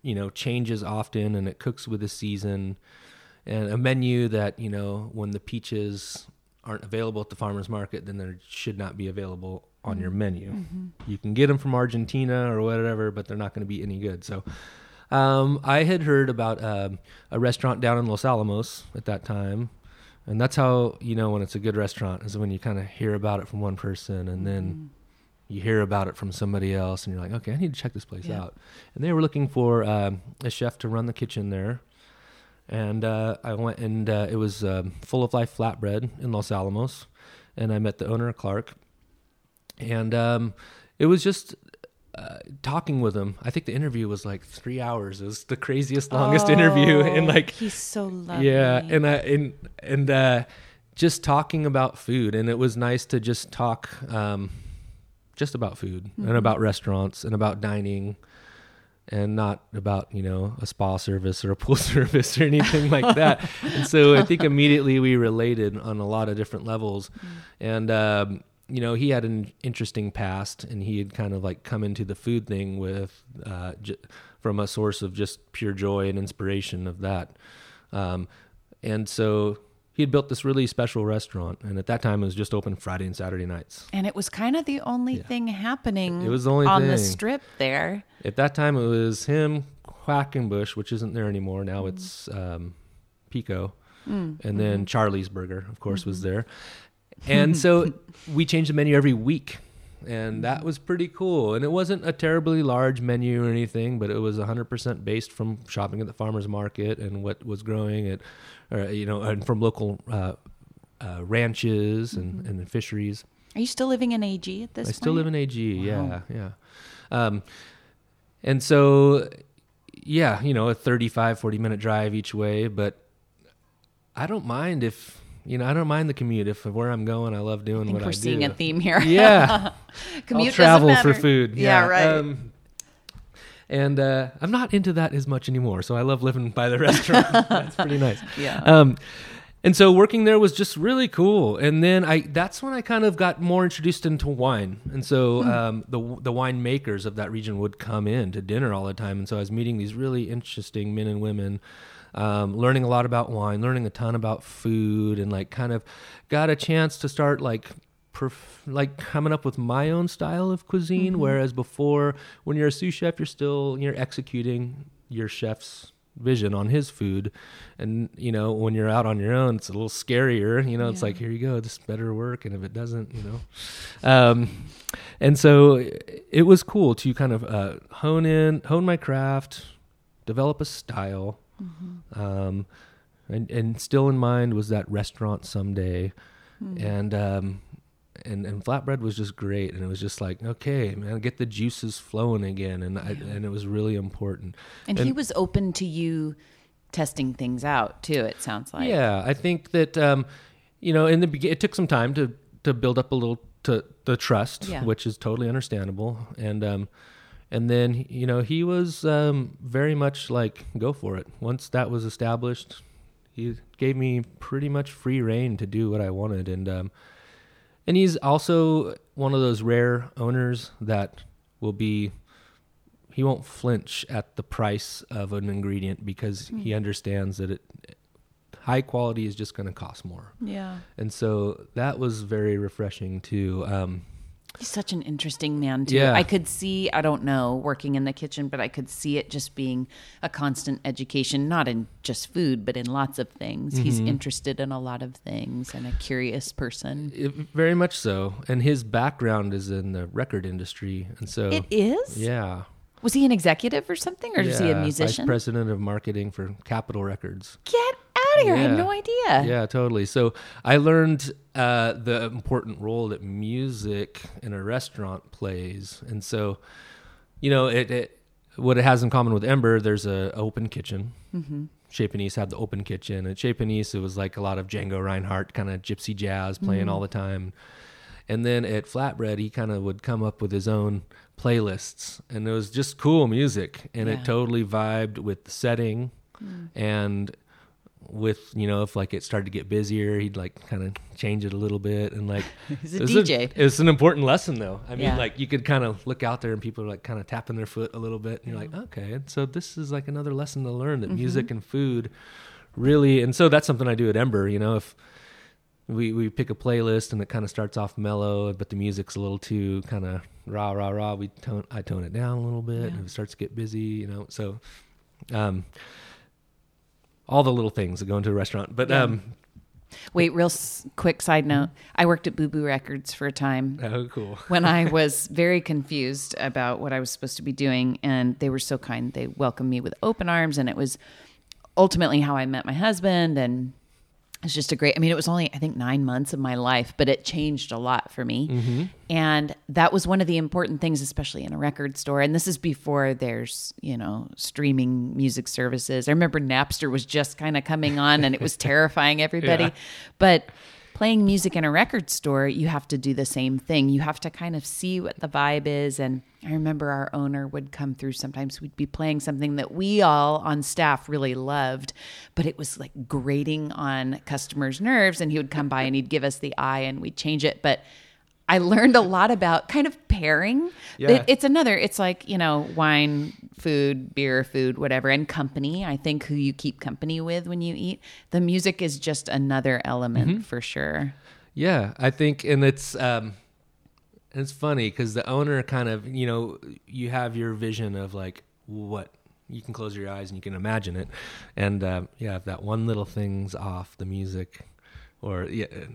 B: you know, changes often and it cooks with the season. And a menu that, you know, when the peaches aren't available at the farmer's market, then they should not be available on your menu. You can get them from Argentina or whatever, but they're not going to be any good. So um, I had heard about um, a restaurant down in Los Alamos at that time. And that's how you know when it's a good restaurant is when you kind of hear about it from one person and then you hear about it from somebody else and you're like, okay, I need to check this place
A: Yeah.
B: out. And they were looking for um, a chef to run the kitchen there. And uh, I went and uh, it was um, Full of Life Flatbread in Los Alamos. And I met the owner, Clark. And um, it was just uh, talking with him. I think the interview was like three hours. It was the craziest, longest interview. And
A: Oh,
B: like,
A: he's so lovely.
B: yeah, and I and and uh, just talking about food, and it was nice to just talk um, just about food and about restaurants and about dining, and not about you know a spa service or a pool [LAUGHS] service or anything like that. And so I think [LAUGHS] immediately we related on a lot of different levels, and. Um, you know, he had an interesting past, and he had kind of like come into the food thing with uh, j- from a source of just pure joy and inspiration of that. Um, and so he had built this really special restaurant, and at that time it was just open Friday and Saturday nights.
A: And it was kind of the only thing happening
B: It was the only
A: on the strip there.
B: At that time it was him, Quackenbush, which isn't there anymore. Now mm. it's um, Pico, mm. and then mm-hmm. Charlie's Burger, of course, was mm-hmm. there. And so [LAUGHS] we changed the menu every week. And mm-hmm. that was pretty cool. And it wasn't a terribly large menu or anything, but it was 100% based from shopping at the farmer's market and what was growing at, or, you know, and from local uh, uh, ranches and, and fisheries.
A: Are you still living in AG at this
B: I
A: point?
B: still live in AG. Yeah,
A: Wow.
B: yeah. Um, and so, yeah, you know, a 35, 40 minute drive each way, but I don't mind if, you know, I don't mind the commute. If where I'm going, I love doing what
A: I think
B: what
A: we're
B: I
A: seeing a theme here.
B: Yeah. [LAUGHS]
A: Commute
B: I'll travel for food.
A: Yeah, right.
B: Um, and uh, I'm not into that as much anymore. So I love living by the [LAUGHS] restaurant. That's pretty nice. [LAUGHS]
A: Yeah.
B: Um, and so working there was just really cool. And then I that's when I kind of got more introduced into wine. And so
A: Hmm.
B: um, the the wine makers of that region would come in to dinner all the time. And so I was meeting these really interesting men and women. Um, learning a lot about wine, learning a ton about food, and like kind of got a chance to start like perf- like coming up with my own style of cuisine.
A: Mm-hmm.
B: Whereas before, when you're a sous chef, you're still you're executing your chef's vision on his food, and you know when you're out on your own, it's a little scarier. You know, it's like here you go, this better work, and if it doesn't, you know. Um, and so it was cool to kind of uh, hone in, hone my craft, develop a style.
A: Mm-hmm.
B: Um, and, and still in mind was that restaurant someday, and um, and and flatbread was just great, and it was just like okay, man, get the juices flowing again, and I, and it was really important.
A: And, he was open to you testing things out too. It sounds like.
B: Yeah, I think that um, you know, in the beginning, it took some time to to build up a little to the trust,
A: Yeah.
B: which is totally understandable, and um, and then you know he was um, very much like go for it. Once that was established, he gave me pretty much free reign to do what I wanted, and um, and he's also one of those rare owners that will be he won't flinch at the price of an ingredient because he understands that it high quality is just going to cost more
A: Yeah.
B: and so that was very refreshing too um,
A: He's such an interesting man too.
B: Yeah.
A: I could see, I don't know, working in the kitchen, but I could see it just being a constant education, not in just food, but in lots of things. He's
B: Mm-hmm.
A: interested in a lot of things and a curious person.
B: it- very much so and his background is in the record industry and so
A: It is?
B: yeah
A: Was he an executive or something? Or is he a musician?
B: vice president of marketing for capitol records
A: Get out of here. I had no idea.
B: Yeah, totally. So I learned uh, the important role that music in a restaurant plays, and so you know it. it what it has in common with Ember, there's a open kitchen. Mm-hmm. Had the open kitchen. At Panisse, it was like a lot of Django Reinhardt kind of gypsy jazz playing all the time. And then at Flatbread, he kind of would come up with his own playlists, and it was just cool music, and
A: Yeah.
B: it totally vibed with the setting, and with you know if like it started to get busier, he'd like kind of change it a little bit, and like [LAUGHS]
A: He's a
B: it
A: DJ.
B: it's an important lesson though. I mean,
A: Yeah.
B: like you could kind of look out there and people are like kind of tapping their foot a little bit, and you're like, okay, and so this is like another lesson to learn
A: Mm-hmm.
B: that music and food really, and so that's something I do at Ember. You know, if we we pick a playlist and it kind of starts off mellow, but the music's a little too kind of rah rah rah. We tone I tone it down a little bit,
A: Yeah.
B: and it starts to get busy. You know, so um, all the little things that go into a restaurant. But
A: Yeah.
B: um,
A: Wait, real s- quick side note. I worked at Boo Boo Records for a time.
B: oh, cool. [LAUGHS]
A: when I was very confused about what I was supposed to be doing. And they were so kind. They welcomed me with open arms. And it was ultimately how I met my husband. And it's just a great, I mean, it was only, I think, nine months of my life, but it changed a lot for me. Mm-hmm. And that was one of the important things, especially in a record store. And this is before there's, you know, streaming music services. I remember Napster was just kind of coming on and it was [LAUGHS] terrifying everybody.
B: Yeah.
A: But playing music in a record store, you have to do the same thing. You have to kind of see what the vibe is. And I remember our owner would come through sometimes, we'd be playing something that we all on staff really loved, but it was like grating on customers' nerves. And he would come by and he'd give us the eye and we'd change it. But I learned a lot about kind of pairing.
B: Yeah.
A: It- it's another, it's like, you know, wine, food, beer, food, whatever, and company. I think who you keep company with when you eat. The music is just another element for sure.
B: Yeah, I think, and it's um, it's funny because the owner kind of, you know, you have your vision of like what you can close your eyes and you can imagine it, and um, yeah, if that one little thing's off, the music, or yeah, uh,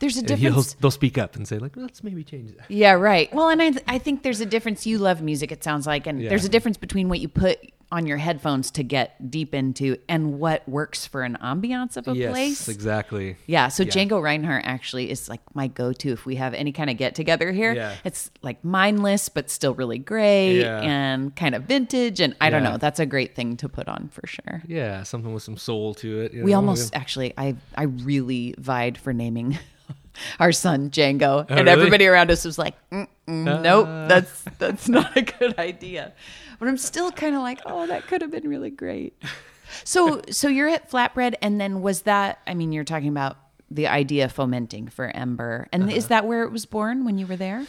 A: There's a
B: uh, he'll,
A: difference.
B: they'll speak up and say like, let's maybe change that.
A: Yeah, right. Well, and I, I think there's a difference. You love music, it sounds like, and
B: Yeah.
A: there's a difference between what you put on your headphones to get deep into and what works for an ambiance of a
B: yes,
A: place.
B: exactly.
A: Yeah, so
B: Yeah.
A: Django Reinhardt actually is like my go-to if we have any kind of get together here.
B: Yeah.
A: It's like mindless but still really great
B: Yeah.
A: and kind of vintage and I don't know, that's a great thing to put on for sure.
B: Yeah, something with some soul to it.
A: We
B: know?
A: almost actually I I really vied for naming [LAUGHS] our son Django oh, and
B: Oh, really?
A: everybody around us was like, mm, Mm-mm, nope, that's that's not a good [LAUGHS] idea. But I'm still kind of like, oh, that could have been really great. So [LAUGHS] so you're at Flatbread and then was that I mean you're talking about the idea fomenting for Ember. And
B: Uh-huh.
A: is that where it was born when you were there?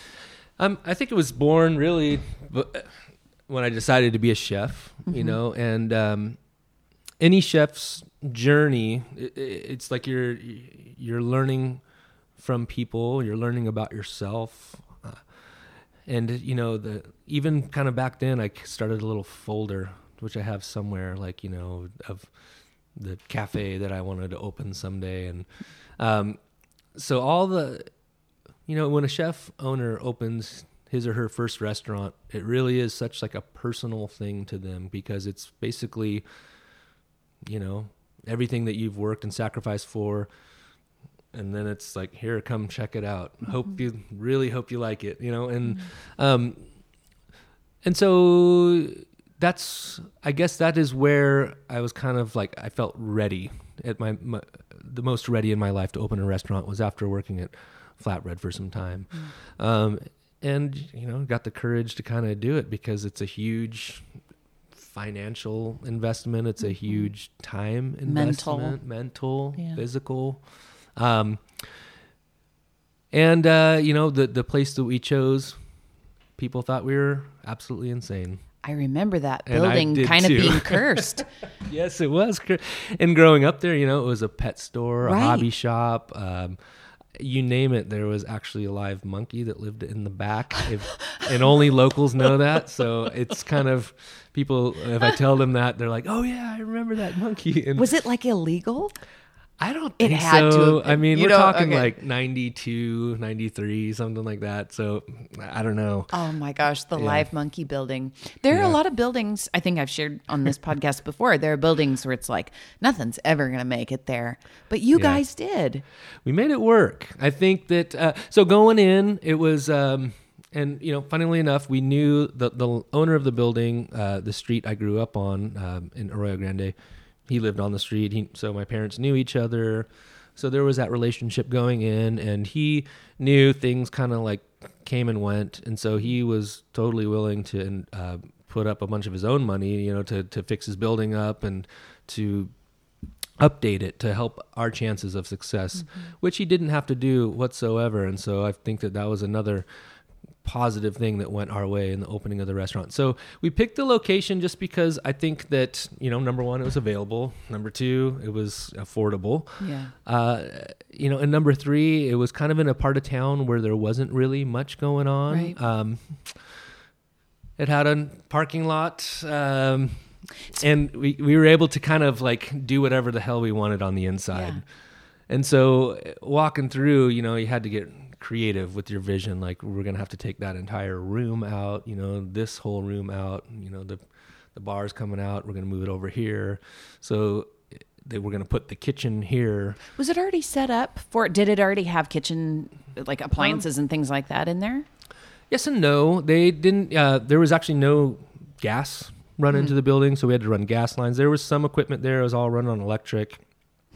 B: Um, I think it was born really when I decided to be a chef,
A: Mm-hmm.
B: you know, and um, any chef's journey, i i- it's like you're you're learning from people, you're learning about yourself, uh, and you know the even kind of back then, I started a little folder which I have somewhere, like you know, of the cafe that I wanted to open someday, and um, so all the you know when a chef owner opens his or her first restaurant it really is such like a personal thing to them because it's basically you know everything that you've worked and sacrificed for and then it's like here come check it out. Hope you really hope you like it you know and um and so that's i guess that is where i was kind of like i felt ready at my, my the most ready in my life to open a restaurant was after working at flatbread for some time. Um and you know got the courage to kind of do it because it's a huge financial investment. It's a huge time
A: Mental.
B: investment mental
A: Yeah.
B: physical um and uh you know the the place that we chose people thought we were absolutely insane.
A: I remember that
B: And
A: building kind of being [LAUGHS] cursed.
B: yes it was and growing up there you know it was a pet store a hobby shop um you name it there was actually a live monkey that lived in the back if, and only locals know that. So it's kind of people if i tell them that they're like oh yeah i remember that monkey. And
A: Was it like illegal?
B: I don't
A: It
B: think
A: had to
B: so.
A: been.
B: I mean,
A: You
B: we're talking
A: okay.
B: like 92, 93, something like that. So I don't know.
A: Oh my gosh, the
B: Yeah.
A: live monkey building. There are a lot of buildings, I think I've shared on this [LAUGHS] podcast before. There are buildings where it's like nothing's ever going to make it there. But you
B: Yeah.
A: guys did.
B: We made it work. I think that, uh, so going in, it was, um, and you know, funnily enough, we knew the, the owner of the building, uh, the street I grew up on um, in Arroyo Grande. He lived on the street. He, so my parents knew each other. So there was that relationship going in, and he knew things kind of like came and went, and so he was totally willing to uh, put up a bunch of his own money, you know, to to fix his building up and to update it to help our chances of success, which he didn't have to do whatsoever. And so I think that that was another positive thing that went our way in the opening of the restaurant. So we picked the location just because I think that, you know, number one, it was available. Number two, it was affordable.
A: Yeah.
B: Uh, you know, and number three, it was kind of in a part of town where there wasn't really much going on.
A: Right.
B: Um, it had a parking lot. Um, and we, we were able to kind of like do whatever the hell we wanted on the inside.
A: Yeah.
B: And so walking through, you know, you had to get creative with your vision. Like we're gonna have to take that entire room out, you know, this whole room out. You know, the the bar's coming out. We're gonna move it over here. So they were gonna put the kitchen here.
A: Was it already set up for did it already have kitchen like appliances and things like that in there?
B: Yes and no. They didn't. Uh, there was actually no gas run into the building, so we had to run gas lines. There was some equipment there. It was all run on electric.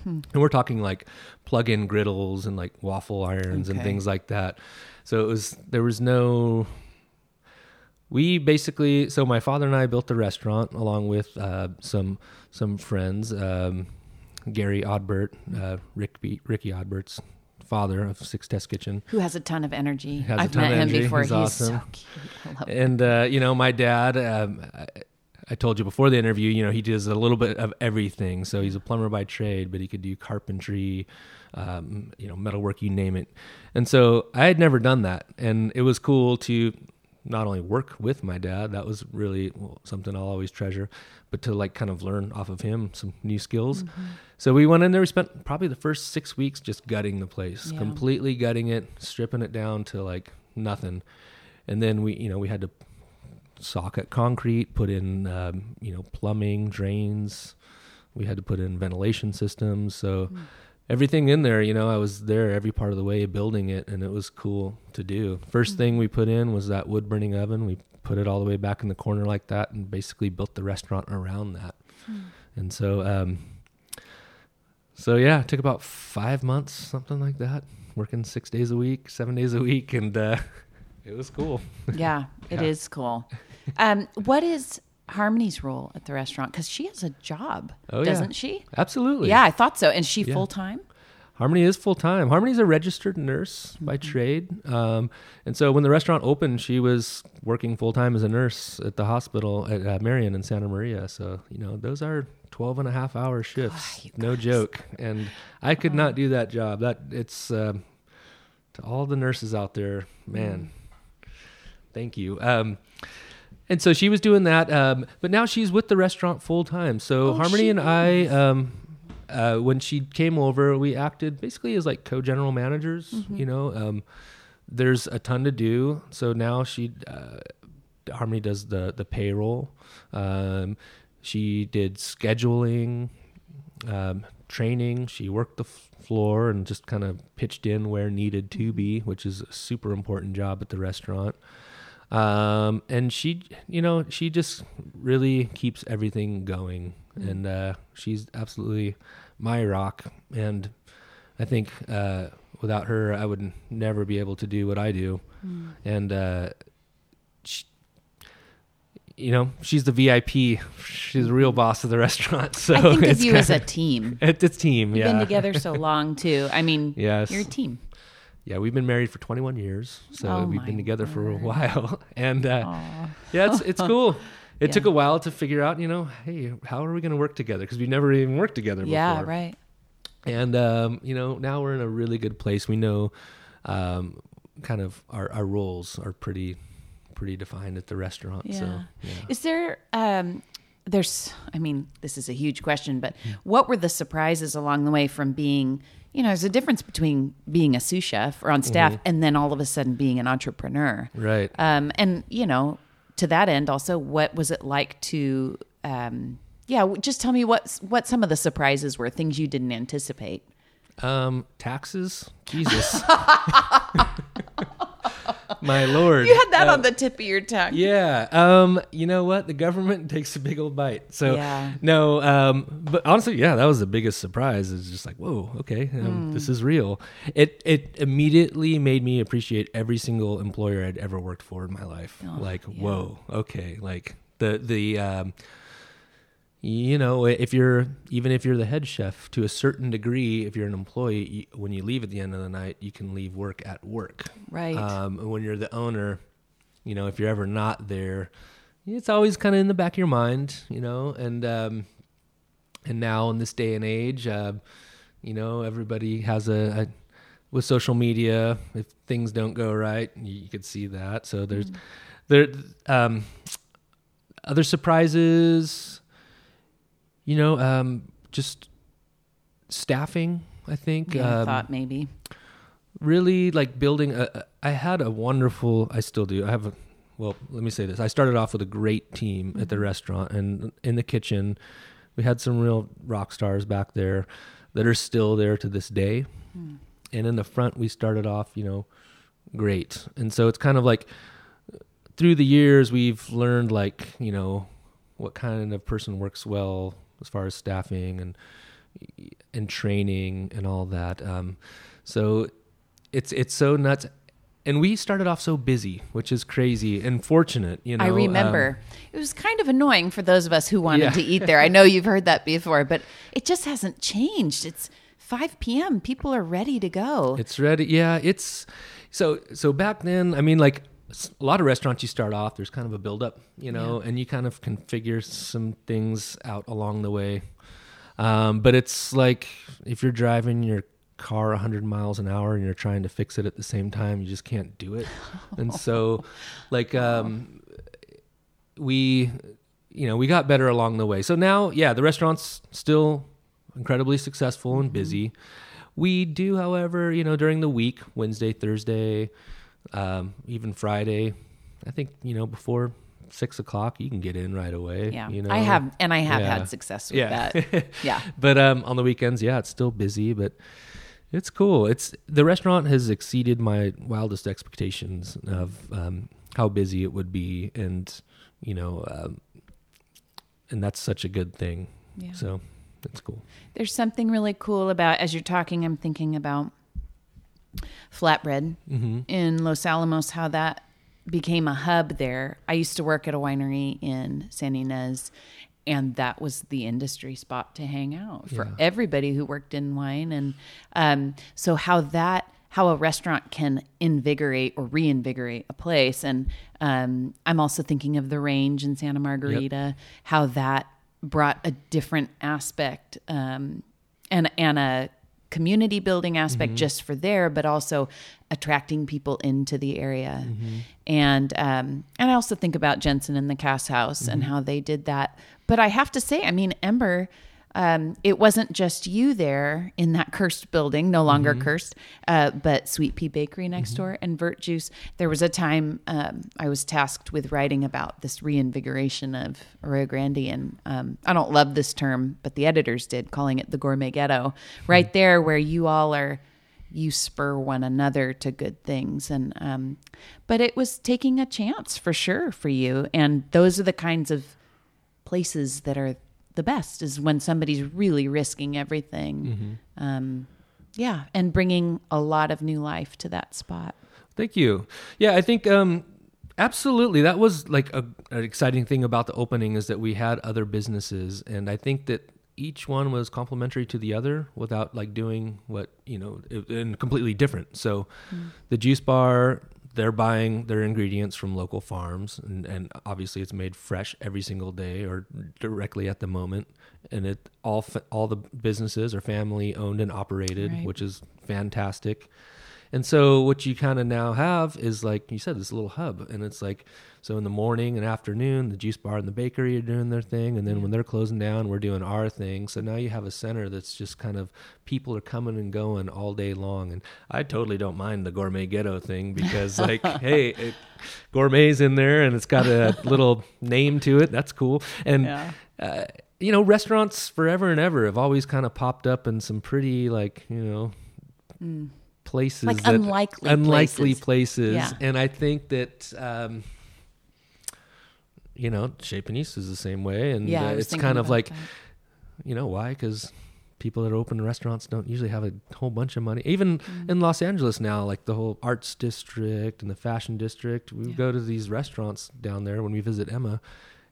B: And we're talking like plug-in griddles and like waffle irons and things like that. So it was there was no. We basically so my father and I built the restaurant along with uh, some some friends, um, Gary Odbert, uh, Rick B, Ricky Odbert's father of Six Test Kitchen.
A: Who has a ton of energy?
B: A
A: I've met him before.
B: He's
A: He's,
B: awesome.
A: so cute. I love
B: and uh, you know my dad um, I, told you before the interview you know he does a little bit of everything. So he's a plumber by trade but he could do carpentry um, you know metalwork you name it. And so i had never done that. And it was cool to not only work with my dad that was really well, something i'll always treasure but to like kind of learn off of him some new skills. So we went in there we spent probably the first six weeks just gutting the place
A: Yeah.
B: completely gutting it stripping it down to like nothing. And then we you know we had to socket concrete put in um, you know plumbing drains. We had to put in ventilation systems. So everything in there you know i was there every part of the way building it and it was cool to do. 1st thing we put in was that wood burning oven. We put it all the way back in the corner like that and basically built the restaurant around that. And so um so yeah it took about five months something like that working six days a week seven days a week and uh [LAUGHS] it was cool.
A: Yeah, [LAUGHS] it
B: Yeah.
A: is cool. Um, what is Harmony's role at the restaurant? Because she has a job,
B: oh,
A: doesn't she?
B: absolutely
A: Yeah, I thought so. And she
B: Yeah.
A: full time?
B: Harmony is full time. Harmony's a registered nurse by trade, um, and so when the restaurant opened, she was working full time as a nurse at the hospital at uh, Marian in Santa Maria. So you know those are 12 and a half hour shifts,
A: you
B: no joke. And I could not do that job. That it's um, to all the nurses out there, man. Thank you. Um, and so she was doing that, um, but now she's with the restaurant full time. So
A: Oh,
B: Harmony and I, um, uh, when she came over, we acted basically as like co-general managers.
A: Mm-hmm.
B: You know, um, there's a ton to do. So now she, uh, Harmony does the the payroll. Um, she did scheduling. um, training. She worked the f- floor and just kind of pitched in where needed to be, which is a super important job at the restaurant. Um, and she, you know, she just really keeps everything going, and uh, she's absolutely my rock. And I think uh, without her, I would never be able to do what I do. And uh, she, you know, she's the VIP. She's the real boss of the restaurant. [LAUGHS] So
A: I think of you as a team. [LAUGHS]
B: it's a team.
A: You've
B: yeah,
A: been together so [LAUGHS] long too. I mean,
B: Yes.
A: you're a team.
B: Yeah, we've been married for 21 years, so
A: Oh
B: we've been together for a while, [LAUGHS] and uh, yeah, it's it's cool. [LAUGHS] It
A: Yeah.
B: took a while to figure out, you know, hey, how are we going to work together? Because we never even worked together before.
A: Yeah, right.
B: And um, you know, now we're in a really good place. We know, um, kind of our our roles are pretty pretty defined at the restaurant.
A: Yeah.
B: So yeah.
A: Is there um there's I mean, this is a huge question, but what were the surprises along the way from being you know, there's a difference between being a sous chef or on staff
B: Mm-hmm.
A: and then all of a sudden being an entrepreneur.
B: Right.
A: Um, and you know, to that end, also, what was it like to, um, yeah, just tell me what what some of the surprises were, things you didn't anticipate.
B: Um, taxes, Jesus, [LAUGHS] [LAUGHS] [LAUGHS] my lord.
A: You had that
B: Uh,
A: on the tip of your tongue.
B: Yeah. Um, you know what? The government [LAUGHS] takes a big old bite. So
A: Yeah.
B: no, um, but honestly, yeah, that was the biggest surprise. It's just like, whoa, okay, um,
A: Hmm.
B: this is real. It it immediately made me appreciate every single employer I'd ever worked for in my life.
A: Oh,
B: like,
A: yeah.
B: whoa, okay, like the the um, you know, if you're even if you're the head chef to a certain degree, if you're an employee, you, when you leave at the end of the night, you can leave work at work.
A: Right.
B: Um, when you're the owner, you know, if you're ever not there, it's always kind of in the back of your mind, you know. And um, and now in this day and age, uh, you know, everybody has a, a with social media. If things don't go right, you, you could see that. So there's there um, other surprises. You know, um, just staffing. I think.
A: Yeah, I
B: um,
A: thought maybe.
B: really like building a, I had a wonderful I still do. I have a well, let me say this. I started off with a great team at the restaurant and in the kitchen we had some real rock stars back there that are still there to this day. And in the front we started off, you know, great. And so it's kind of like through the years we've learned like, you know, what kind of person works well as far as staffing and and training and all that. Um, so it's it's so nuts. And we started off so busy, which is crazy and fortunate. You know,
A: I
B: um,
A: remember. it was kind of annoying for those of us who wanted
B: Yeah.
A: to eat there. I know you've heard that before, but it just hasn't changed. It's 5 p.m. People are ready to go.
B: It's ready. Yeah, it's so so back then. I mean, like a lot of restaurants, you start off. There's kind of a build up, you know, and you kind of can figure some things out along the way. Um, but it's like if you're driving your car 100 miles an hour and you're trying to fix it at the same time, you just can't do it. [LAUGHS] and so, like, um, we, you know, we got better along the way. So now, yeah, the restaurant's still incredibly successful and busy. We do, however, you know, during the week, Wednesday, Thursday, um, even Friday, I think, you know, before six o'clock, you can get in right away.
A: yeah.
B: You know,
A: I have and I have
B: Yeah.
A: had success with
B: Yeah.
A: that. [LAUGHS] Yeah.
B: but um, on the weekends, yeah, it's still busy, but it's cool. It's the restaurant has exceeded my wildest expectations of um, how busy it would be, and you know, um, and that's such a good thing.
A: Yeah.
B: So it's cool.
A: There's something really cool about as you're talking, I'm thinking about flatbread
B: Mm-hmm.
A: in Los Alamos, how that became a hub there. I used to work at a winery in San Ynez, and that was the industry spot to hang out for
B: Yeah.
A: everybody who worked in wine. And um, so, how that how a restaurant can invigorate or reinvigorate a place. And um, I'm also thinking of the range in Santa Margarita, how that brought a different aspect um, and and a community building aspect mm-hmm. just for there, but also attracting people into the area. Mm-hmm. And um, and I also think about Jensen and the Cass House and mm-hmm. how they did that. But I have to say, I mean, Ember, um, it wasn't just you there in that cursed building, no longer cursed, uh, but Sweet Pea Bakery next door and Vert Juice. There was a time um, I was tasked with writing about this reinvigoration of Arroyo Grande, and um, I don't love this term, but the editors did, calling it the gourmet ghetto. Right there, where you all are you spur one another to good things and um but it was taking a chance for sure for you and those are the kinds of places that are the best is when somebody's really risking everything um yeah and bringing a lot of new life to that spot
B: Thank you. Yeah, I think um, absolutely that was like a, an exciting thing about the opening is that we had other businesses, and I think that each one was complementary to the other without like doing what you know and completely different. So, the juice bar. They're buying their ingredients from local farms, and, and obviously it's made fresh every single day or directly at the moment. And it all all the businesses are family owned and operated,
A: Right.
B: which is fantastic. And so what you kind of now have is like you said, this little hub, and it's like so in the morning and afternoon, the juice bar and the bakery are doing their thing, and then when they're closing down, we're doing our thing. So now you have a center that's just kind of people are coming and going all day long, and I totally don't mind the gourmet ghetto thing because [LAUGHS] like, hey, it, gourmet's in there and it's got a [LAUGHS] little name to it. That's cool, and
A: Yeah.
B: uh, you know, restaurants forever and ever have always kind of popped up in some pretty like you know places
A: Like
B: that-
A: unlikely
B: unlikely
A: places.
B: places,
A: Yeah.
B: and I think that um, you know, Chez Panisse is the same way, and
A: yeah
B: uh, it's kind of like
A: that.
B: you know why because people that open restaurants don't usually have a whole bunch of money even
A: Mm.
B: in los angeles now like the whole arts district and the fashion district we
A: Yeah.
B: go to these restaurants down there when we visit emma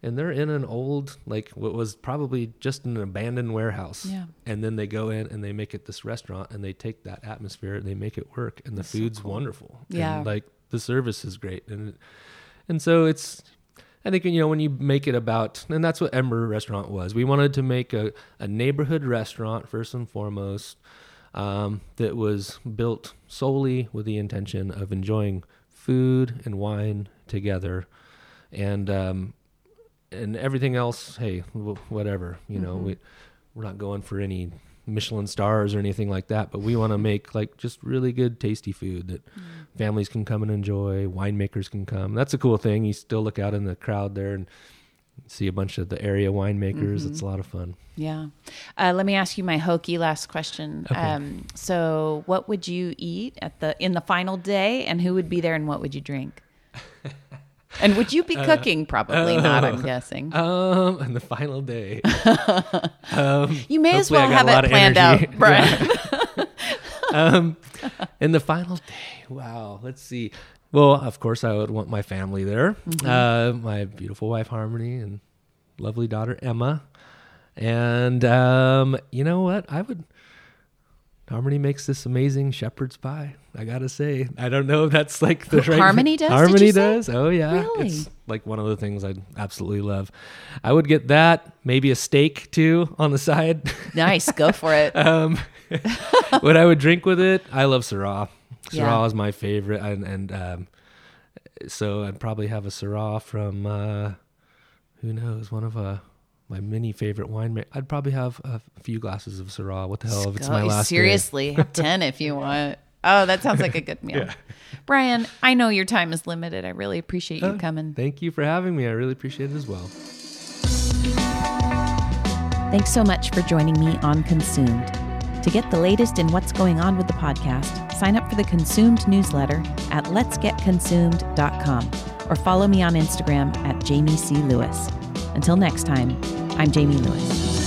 B: and they're in an old like what was probably just an abandoned warehouse
A: Yeah.
B: and then they go in and they make it this restaurant and they take that atmosphere and they make it work and the
A: That's so
B: food's
A: cool.
B: wonderful
A: Yeah.
B: and like the service is great and and so it's I think you know when you make it about, and that's what Ember Restaurant was. We wanted to make a, a neighborhood restaurant first and foremost um, that was built solely with the intention of enjoying food and wine together, and um, and everything else. Hey, w- whatever you know,
A: Mhm.
B: we we're not going for any Michelin stars or anything like that, but we want to make like just really good, tasty food that families can come and enjoy. Winemakers can come. That's a cool thing. You still look out in the crowd there and see a bunch of the area winemakers.
A: Mhm.
B: It's a lot of fun.
A: Yeah. Uh, let me ask you my hokey last question.
B: Okay.
A: Um, so, what would you eat at the in the final day, and who would be there, and what would you drink? And would you be cooking? Probably not. I'm guessing.
B: Um, and the final day. [LAUGHS] um,
A: you may as well have it planned
B: energy. [LAUGHS]
A: out, Brian. [LAUGHS]
B: um, in the final day. Wow. Let's see. Well, of course, I would want my family there.
A: Mm-hmm.
B: Uh, my beautiful wife Harmony and lovely daughter Emma. And um, you know what? I would. Harmony makes this amazing shepherd's pie. I gotta say, I don't know if that's like the right.
A: Harmony [LAUGHS] does,
B: Harmony does. Oh yeah,
A: Really?
B: it's like one of the things I absolutely love. I would get that, maybe a steak too on the side. [LAUGHS]
A: nice. Go for it. [LAUGHS]
B: Um, what I would drink with it, I love Syrah. Syrah
A: Yeah.
B: is my favorite, and, and um, so I'd probably have a Syrah from uh, who knows one of uh, my many favorite wine. I'd probably have a few glasses of Syrah. What the hell if it's my
A: Go-
B: last day?
A: seriously, have ten if you want. Oh, that sounds like a good [LAUGHS] meal. Brian, I know your time is limited. I really appreciate you
B: Oh,
A: coming.
B: Thank you for having me. I really appreciate it as well.
A: Thanks so much for joining me on Consumed. To get the latest in what's going on with the podcast, sign up for the Consumed newsletter at letsgetconsumed.com or follow me on Instagram at Jamie C. Lewis. Until next time, I'm Jamie Lewis.